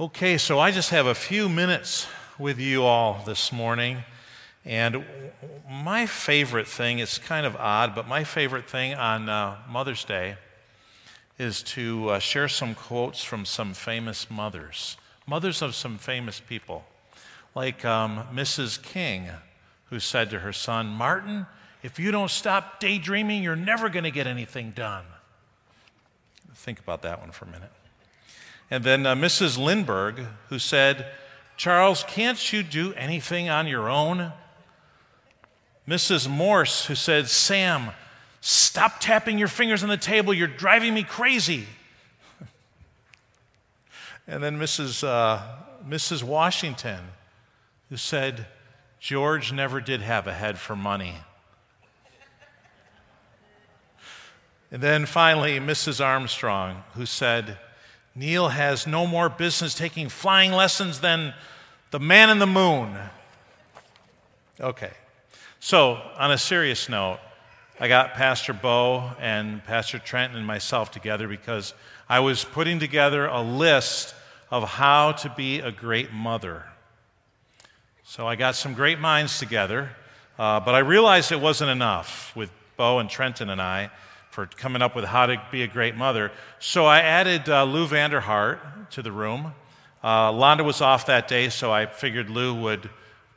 Okay, so I just have a few minutes with you all this morning. And my favorite thing, it's kind of odd, but my favorite thing on uh, Mother's Day is to uh, share some quotes from some famous mothers, mothers of some famous people, like um, Mrs. King, who said to her son, Martin, if you don't stop daydreaming, you're never going to get anything done. Think about that one for a minute. And then uh, Mrs. Lindbergh, who said, Charles, can't you do anything on your own? Mrs. Morse, who said, Sam, stop tapping your fingers on the table. You're driving me crazy. and then Mrs. Uh, Mrs. Washington, who said, George never did have a head for money. And then finally, Mrs. Armstrong, who said, Neil has no more business taking flying lessons than the man in the moon. Okay. So, on a serious note, I got Pastor Bo and Pastor Trenton and myself together because I was putting together a list of how to be a great mother. So I got some great minds together, uh, but I realized it wasn't enough with Bo and Trenton and I for coming up with how to be a great mother. So I added uh, Lou Vanderhart to the room. Uh, Londa was off that day, so I figured Lou would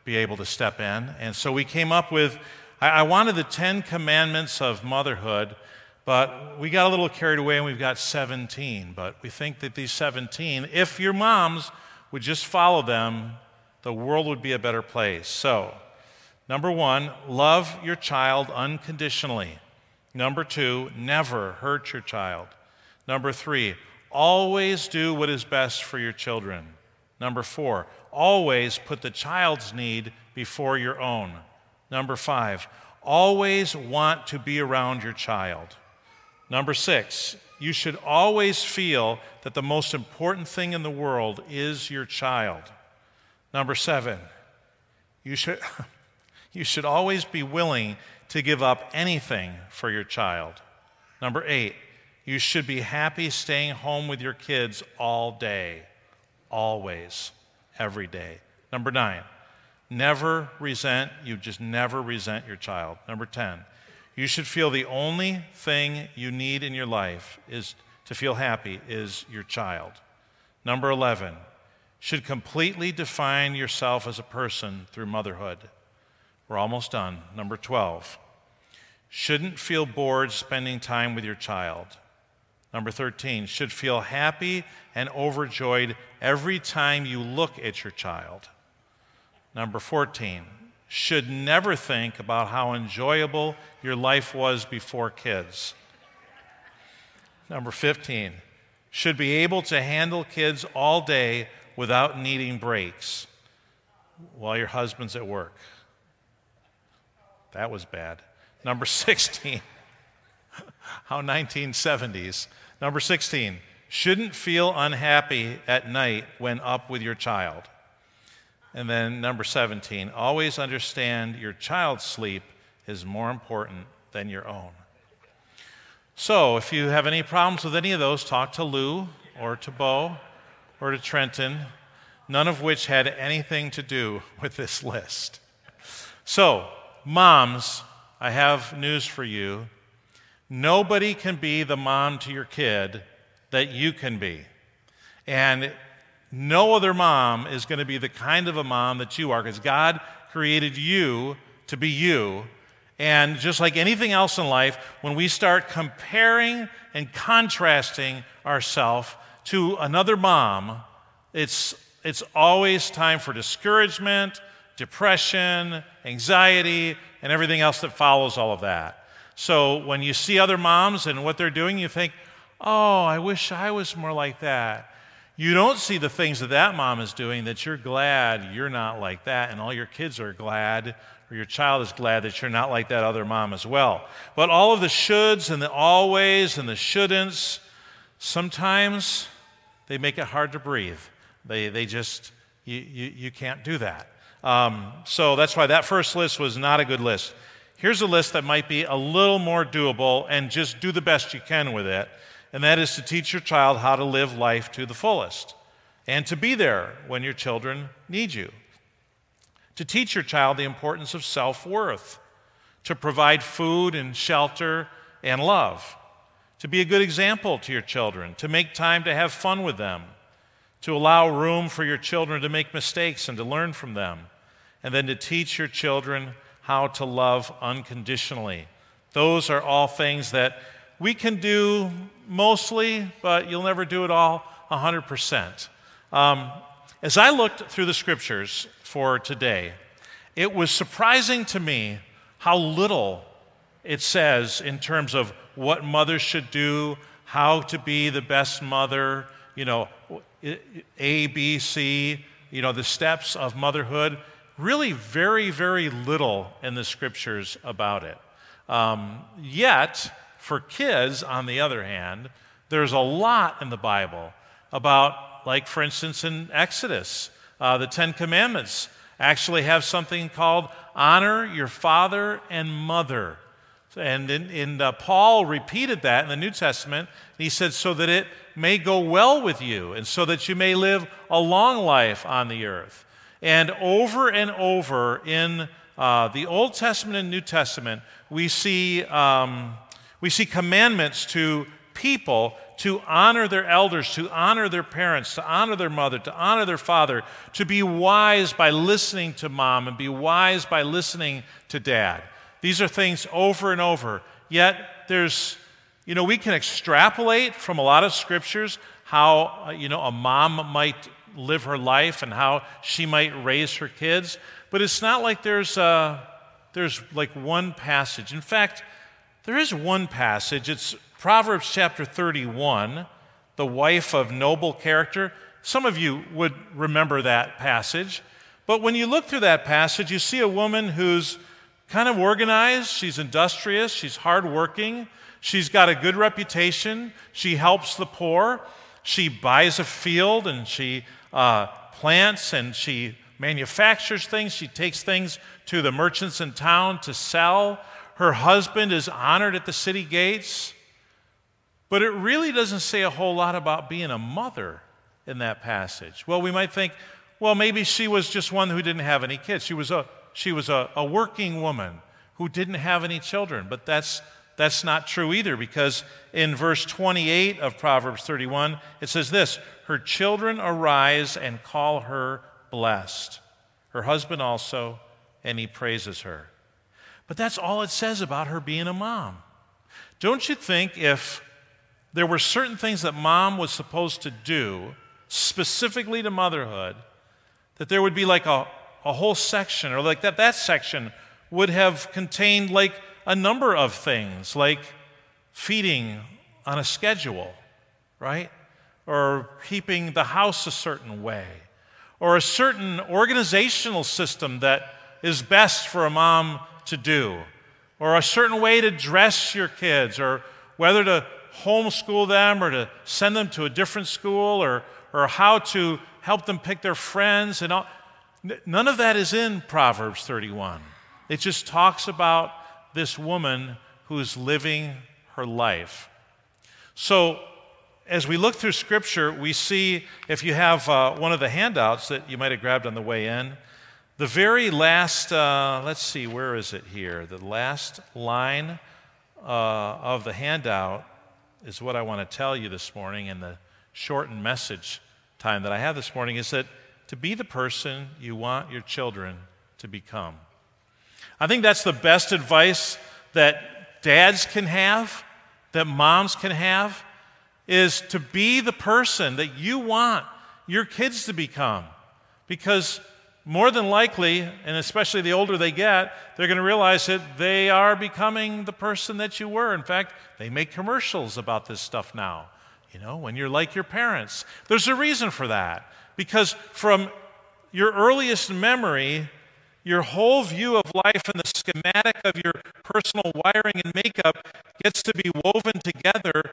be able to step in. And so we came up with, I, I wanted the 10 commandments of motherhood, but we got a little carried away and we've got 17. But we think that these 17, if your moms would just follow them, the world would be a better place. So, number one, love your child unconditionally. Number two, never hurt your child. Number three, always do what is best for your children. Number four, always put the child's need before your own. Number five, always want to be around your child. Number six, you should always feel that the most important thing in the world is your child. Number seven, you should, you should always be willing to give up anything for your child. Number eight, you should be happy staying home with your kids all day, always, every day. Number nine, never resent, you just never resent your child. Number 10, you should feel the only thing you need in your life is to feel happy is your child. Number 11, should completely define yourself as a person through motherhood. We're almost done. Number 12, shouldn't feel bored spending time with your child. Number 13, should feel happy and overjoyed every time you look at your child. Number 14, should never think about how enjoyable your life was before kids. Number 15, should be able to handle kids all day without needing breaks while your husband's at work. That was bad. Number 16, how 1970s. Number 16, shouldn't feel unhappy at night when up with your child. And then number 17, always understand your child's sleep is more important than your own. So, if you have any problems with any of those, talk to Lou or to Bo or to Trenton, none of which had anything to do with this list. So, moms, I have news for you. Nobody can be the mom to your kid that you can be. And no other mom is going to be the kind of a mom that you are because God created you to be you. And just like anything else in life, when we start comparing and contrasting ourselves to another mom, it's, it's always time for discouragement, depression, anxiety, and everything else that follows all of that. So when you see other moms and what they're doing, you think, oh, I wish I was more like that. You don't see the things that that mom is doing that you're glad you're not like that, and all your kids are glad, or your child is glad that you're not like that other mom as well. But all of the shoulds and the always and the shouldn'ts, sometimes they make it hard to breathe. They, they just, you, you, you can't do that. Um, so that's why that first list was not a good list. Here's a list that might be a little more doable and just do the best you can with it, and that is to teach your child how to live life to the fullest. and to be there when your children need you. To teach your child the importance of self worth, to provide food and shelter and love, to be a good example to your children, to make time to have fun with them, to allow room for your children to make mistakes and to learn from them, and then to teach your children how to love unconditionally. Those are all things that we can do mostly, but you'll never do it all 100%. Um, as I looked through the scriptures for today, it was surprising to me how little it says in terms of what mothers should do, how to be the best mother, you know, A, B, C, you know, the steps of motherhood. Really, very, very little in the scriptures about it. Um, yet, for kids, on the other hand, there's a lot in the Bible about, like, for instance, in Exodus, uh, the Ten Commandments actually have something called honor your father and mother. And in, in uh, Paul repeated that in the New Testament. He said, so that it may go well with you, and so that you may live a long life on the earth. And over and over in uh, the Old Testament and New Testament, we see, um, we see commandments to people to honor their elders, to honor their parents, to honor their mother, to honor their father, to be wise by listening to mom and be wise by listening to dad. These are things over and over. Yet there's, you know, we can extrapolate from a lot of scriptures how, uh, you know, a mom might live her life and how she might raise her kids. But it's not like there's, uh, there's like one passage. In fact, there is one passage. It's Proverbs chapter 31, the wife of noble character. Some of you would remember that passage. But when you look through that passage, you see a woman who's kind of organized, she's industrious, she's hardworking, she's got a good reputation, she helps the poor, she buys a field and she uh, plants and she manufactures things, she takes things to the merchants in town to sell. Her husband is honored at the city gates. But it really doesn't say a whole lot about being a mother in that passage. Well, we might think, well, maybe she was just one who didn't have any kids. She was a, she was a, a working woman who didn't have any children. But that's, that's not true either because in verse 28 of Proverbs 31, it says this Her children arise and call her blessed, her husband also, and he praises her. But that's all it says about her being a mom. Don't you think if there were certain things that mom was supposed to do, specifically to motherhood, that there would be like a, a whole section, or like that, that section would have contained like a number of things, like feeding on a schedule, right? Or keeping the house a certain way, or a certain organizational system that is best for a mom to do, or a certain way to dress your kids, or whether to homeschool them or to send them to a different school or, or how to help them pick their friends and all. None of that is in Proverbs 31. It just talks about this woman who's living her life. So, as we look through Scripture, we see, if you have uh, one of the handouts that you might have grabbed on the way in, the very last, uh, let's see, where is it here? The last line uh, of the handout is what I want to tell you this morning in the shortened message time that I have this morning is that to be the person you want your children to become. I think that's the best advice that dads can have, that moms can have, is to be the person that you want your kids to become. Because more than likely, and especially the older they get, they're going to realize that they are becoming the person that you were. In fact, they make commercials about this stuff now. You know, when you're like your parents. There's a reason for that. Because from your earliest memory, your whole view of life and the schematic of your personal wiring and makeup gets to be woven together,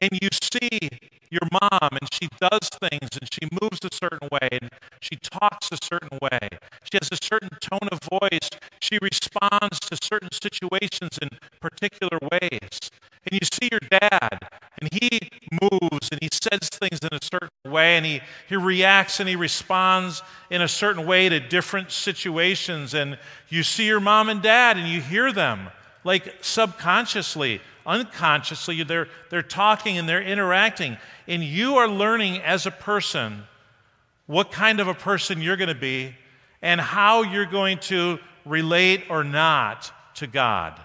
and you see your mom and she does things and she moves a certain way and she talks a certain way. She has a certain tone of voice. She responds to certain situations in particular ways. And you see your dad and he moves and he says things in a certain way and he, he reacts and he responds in a certain way to different situations. And you see your mom and dad and you hear them like subconsciously, unconsciously, they're, they're talking and they're interacting. And you are learning as a person what kind of a person you're going to be and how you're going to relate or not to God.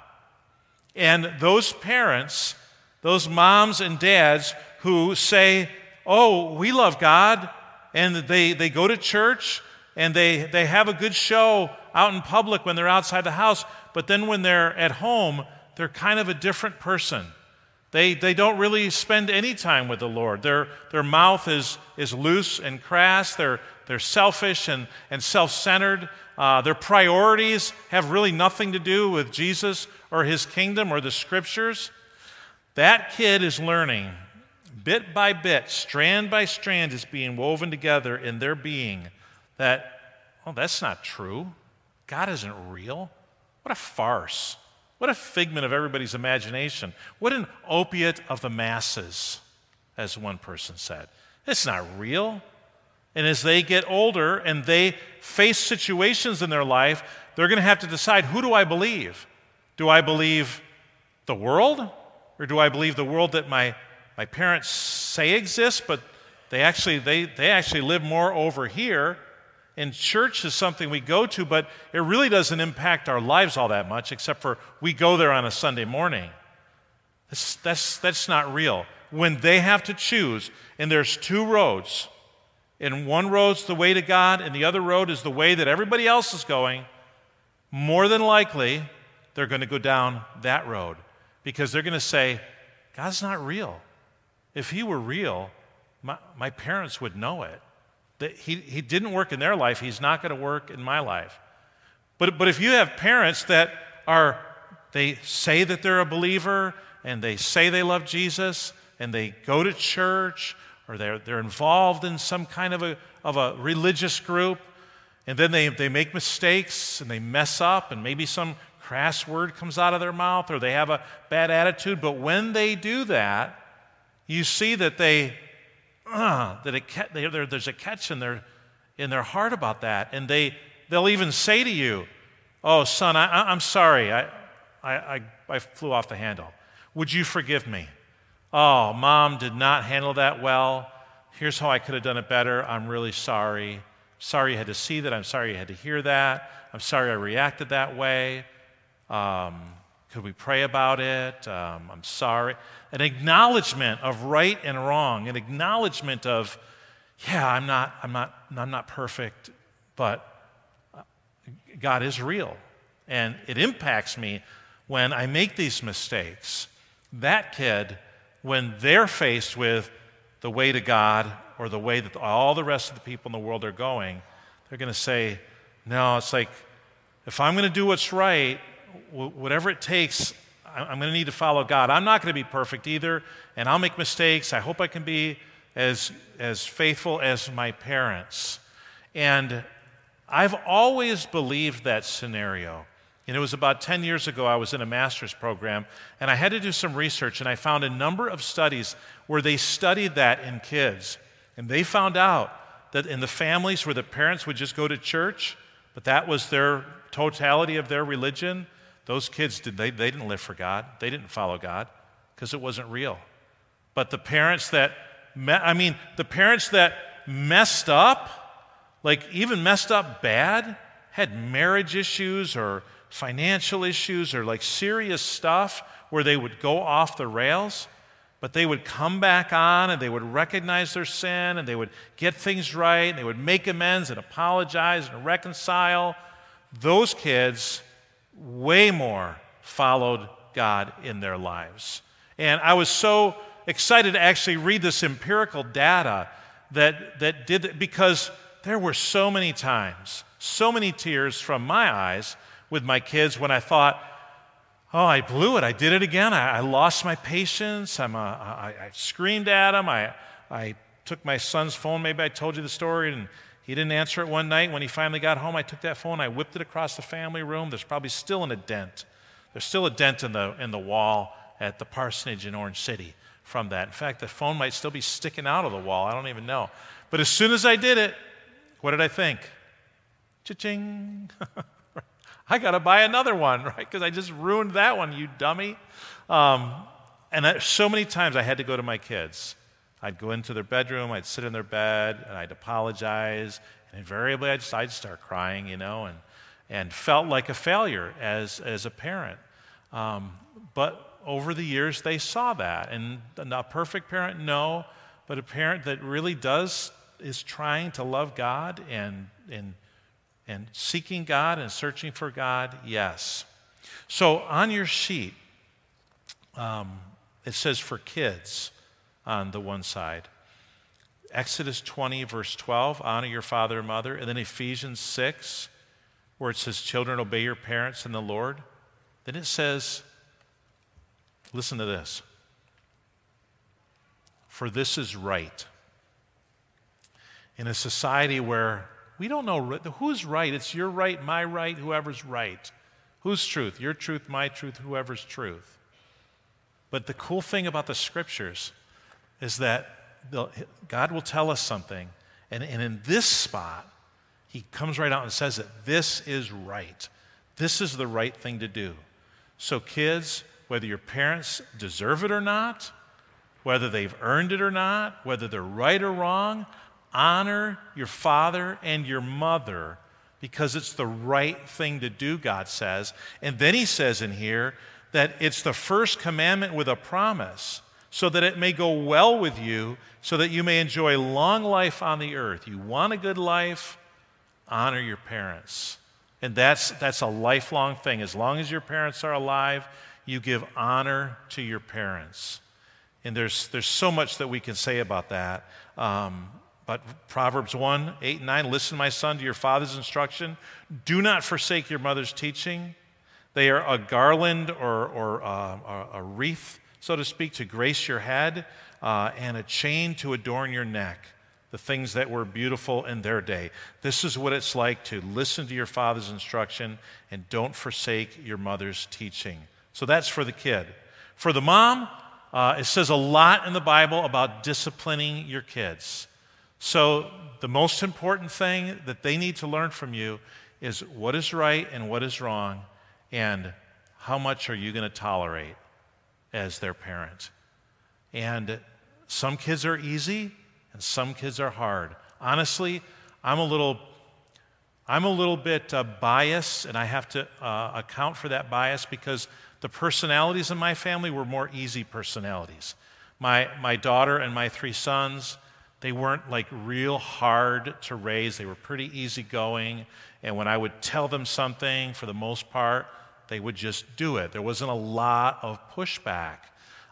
And those parents, those moms and dads who say, Oh, we love God, and they, they go to church and they, they have a good show out in public when they're outside the house, but then when they're at home, they're kind of a different person. They, they don't really spend any time with the Lord. Their, their mouth is, is loose and crass. They're, they're selfish and, and self centered. Uh, their priorities have really nothing to do with Jesus or his kingdom or the scriptures. That kid is learning bit by bit, strand by strand, is being woven together in their being that, oh, that's not true. God isn't real. What a farce. What a figment of everybody's imagination. What an opiate of the masses, as one person said. It's not real. And as they get older and they face situations in their life, they're going to have to decide who do I believe? Do I believe the world? Or do I believe the world that my, my parents say exists, but they actually, they, they actually live more over here? And church is something we go to, but it really doesn't impact our lives all that much, except for we go there on a Sunday morning. That's, that's, that's not real. When they have to choose, and there's two roads, and one road's the way to God, and the other road is the way that everybody else is going, more than likely, they're going to go down that road because they're going to say, God's not real. If He were real, my, my parents would know it. That he, he didn't work in their life, he's not going to work in my life. But, but if you have parents that are, they say that they're a believer and they say they love Jesus and they go to church or they're, they're involved in some kind of a, of a religious group, and then they, they make mistakes and they mess up, and maybe some crass word comes out of their mouth or they have a bad attitude. But when they do that, you see that they uh, that it, they, there's a catch in their, in their heart about that. And they, they'll even say to you, Oh, son, I, am sorry. I, I, I flew off the handle. Would you forgive me? Oh, mom did not handle that well. Here's how I could have done it better. I'm really sorry. Sorry you had to see that. I'm sorry you had to hear that. I'm sorry I reacted that way. Um, could we pray about it? Um, I'm sorry. An acknowledgement of right and wrong, an acknowledgement of, yeah, I'm not, I'm not, I'm not perfect, but uh, God is real. And it impacts me when I make these mistakes. That kid, when they're faced with the way to God or the way that all the rest of the people in the world are going, they're going to say, No, it's like, if I'm going to do what's right, whatever it takes, I'm going to need to follow God. I'm not going to be perfect either, and I'll make mistakes. I hope I can be as, as faithful as my parents. And I've always believed that scenario. And it was about 10 years ago, I was in a master's program, and I had to do some research, and I found a number of studies where they studied that in kids. And they found out that in the families where the parents would just go to church, but that was their totality of their religion, those kids, did, they, they didn't live for God. They didn't follow God because it wasn't real. But the parents that, me, I mean, the parents that messed up, like even messed up bad, had marriage issues or financial issues or like serious stuff where they would go off the rails, but they would come back on and they would recognize their sin and they would get things right and they would make amends and apologize and reconcile. Those kids way more followed God in their lives. And I was so excited to actually read this empirical data that, that did because there were so many times, so many tears from my eyes with my kids when I thought, oh, I blew it. I did it again. I, I lost my patience. I'm a, I, I screamed at them. I, I took my son's phone. Maybe I told you the story, and he didn't answer it one night. When he finally got home, I took that phone, I whipped it across the family room. There's probably still a dent. There's still a dent in the, in the wall at the parsonage in Orange City from that. In fact, the phone might still be sticking out of the wall. I don't even know. But as soon as I did it, what did I think? Cha-ching. I got to buy another one, right? Because I just ruined that one, you dummy. Um, and I, so many times I had to go to my kids. I'd go into their bedroom, I'd sit in their bed, and I'd apologize. And invariably, I'd, I'd start crying, you know, and, and felt like a failure as, as a parent. Um, but over the years, they saw that. And a perfect parent, no, but a parent that really does, is trying to love God and, and, and seeking God and searching for God, yes. So on your sheet, um, it says for kids on the one side. Exodus 20, verse 12, honor your father and mother. And then Ephesians 6, where it says, children, obey your parents in the Lord. Then it says, listen to this. For this is right. In a society where we don't know who's right, it's your right, my right, whoever's right. Whose truth? Your truth, my truth, whoever's truth. But the cool thing about the scriptures is that God will tell us something, and, and in this spot, He comes right out and says it. This is right. This is the right thing to do. So, kids, whether your parents deserve it or not, whether they've earned it or not, whether they're right or wrong, honor your father and your mother because it's the right thing to do, God says. And then he says in here, that it's the first commandment with a promise, so that it may go well with you, so that you may enjoy long life on the earth. You want a good life, honor your parents. And that's, that's a lifelong thing. As long as your parents are alive, you give honor to your parents. And there's, there's so much that we can say about that. Um, but Proverbs 1 8 and 9 listen, my son, to your father's instruction. Do not forsake your mother's teaching. They are a garland or, or uh, a wreath, so to speak, to grace your head, uh, and a chain to adorn your neck. The things that were beautiful in their day. This is what it's like to listen to your father's instruction and don't forsake your mother's teaching. So that's for the kid. For the mom, uh, it says a lot in the Bible about disciplining your kids. So the most important thing that they need to learn from you is what is right and what is wrong and how much are you going to tolerate as their parent? And some kids are easy and some kids are hard. Honestly, I'm a little I'm a little bit uh, biased, and I have to uh, account for that bias because the personalities in my family were more easy personalities. My, my daughter and my three sons, they weren't like real hard to raise. They were pretty easygoing. And when I would tell them something, for the most part, they would just do it. There wasn't a lot of pushback.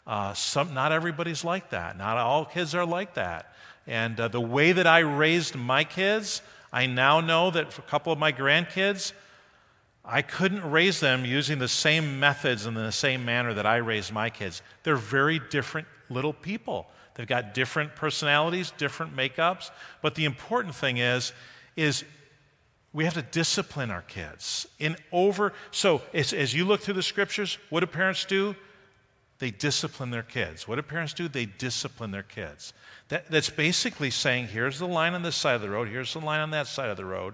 Uh, some, not everybody's like that. Not all kids are like that. And uh, the way that I raised my kids, I now know that for a couple of my grandkids, I couldn't raise them using the same methods and in the same manner that I raised my kids. They're very different little people. They've got different personalities, different makeups. But the important thing is, is we have to discipline our kids in over so as, as, you look through the scriptures what do parents do? They discipline their kids. What do parents do? They discipline their kids. That, that's basically saying here's the line on this side of the road here's the line on that side of the road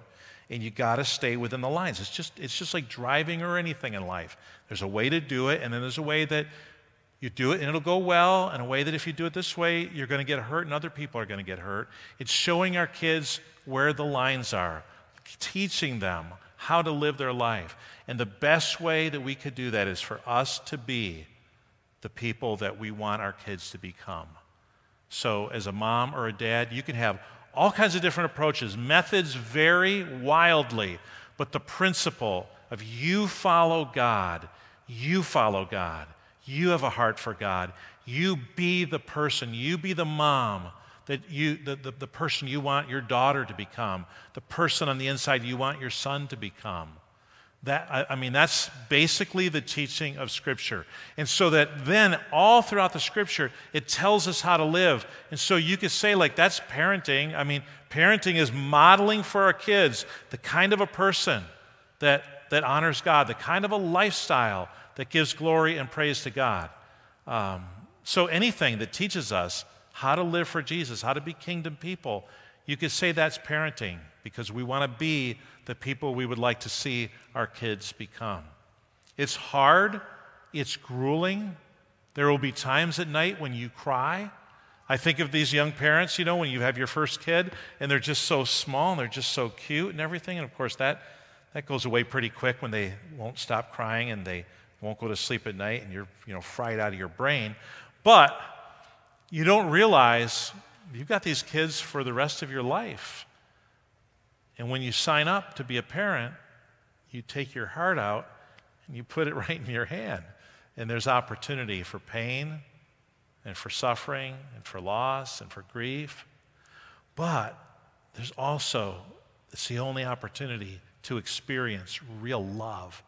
and you got to stay within the lines. It's just it's just like driving or anything in life. There's a way to do it and then there's a way that you do it and it'll go well and a way that if you do it this way you're going to get hurt and other people are going to get hurt. It's showing our kids where the lines are teaching them how to live their life. And the best way that we could do that is for us to be the people that we want our kids to become. So, as a mom or a dad, you can have all kinds of different approaches. Methods vary wildly, but the principle of you follow God, you follow God, you have a heart for God, you be the person, you be the mom that you, the, the, the person you want your daughter to become, the person on the inside you want your son to become. That, I, I mean, that's basically the teaching of Scripture. And so that then, all throughout the Scripture, it tells us how to live. And so you could say, like, that's parenting. I mean, parenting is modeling for our kids the kind of a person that, that honors God, the kind of a lifestyle that gives glory and praise to God. Um, so anything that teaches us how to live for Jesus, how to be kingdom people, you could say that's parenting because we want to be the people we would like to see our kids become. It's hard, it's grueling. There will be times at night when you cry. I think of these young parents, you know, when you have your first kid and they're just so small and they're just so cute and everything. And of course, that, that goes away pretty quick when they won't stop crying and they won't go to sleep at night and you're, you know, fried out of your brain. But you don't realize you've got these kids for the rest of your life. And when you sign up to be a parent, you take your heart out and you put it right in your hand. And there's opportunity for pain and for suffering and for loss and for grief. But there's also, it's the only opportunity to experience real love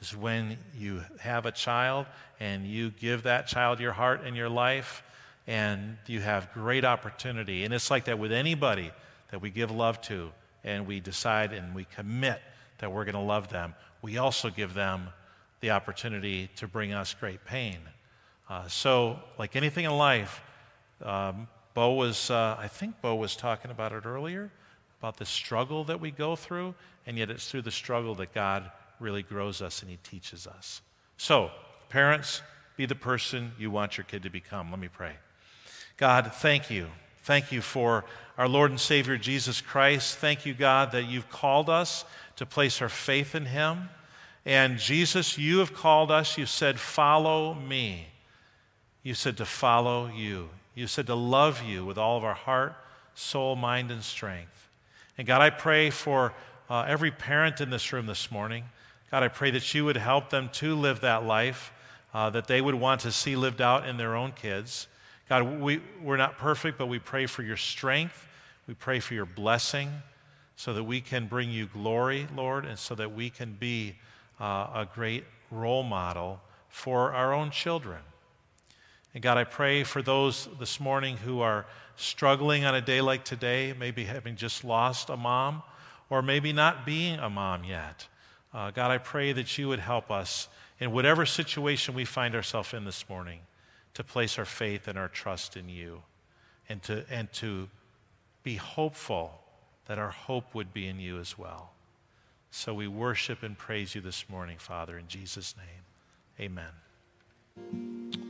is when you have a child and you give that child your heart and your life and you have great opportunity. And it's like that with anybody that we give love to and we decide and we commit that we're going to love them, we also give them the opportunity to bring us great pain. Uh, so, like anything in life, um, Bo was, uh, I think Bo was talking about it earlier, about the struggle that we go through, and yet it's through the struggle that God really grows us and He teaches us. So, parents, be the person you want your kid to become. Let me pray. God, thank you. Thank you for our Lord and Savior Jesus Christ. Thank you, God, that you've called us to place our faith in Him. And Jesus, you have called us. You said, Follow me. You said to follow you. You said to love you with all of our heart, soul, mind, and strength. And God, I pray for uh, every parent in this room this morning. God, I pray that you would help them to live that life uh, that they would want to see lived out in their own kids. God, we, we're not perfect, but we pray for your strength. We pray for your blessing so that we can bring you glory, Lord, and so that we can be uh, a great role model for our own children. And God, I pray for those this morning who are struggling on a day like today, maybe having just lost a mom, or maybe not being a mom yet. Uh, God, I pray that you would help us in whatever situation we find ourselves in this morning to place our faith and our trust in you and to, and to be hopeful that our hope would be in you as well. So we worship and praise you this morning, Father, in Jesus' name. Amen.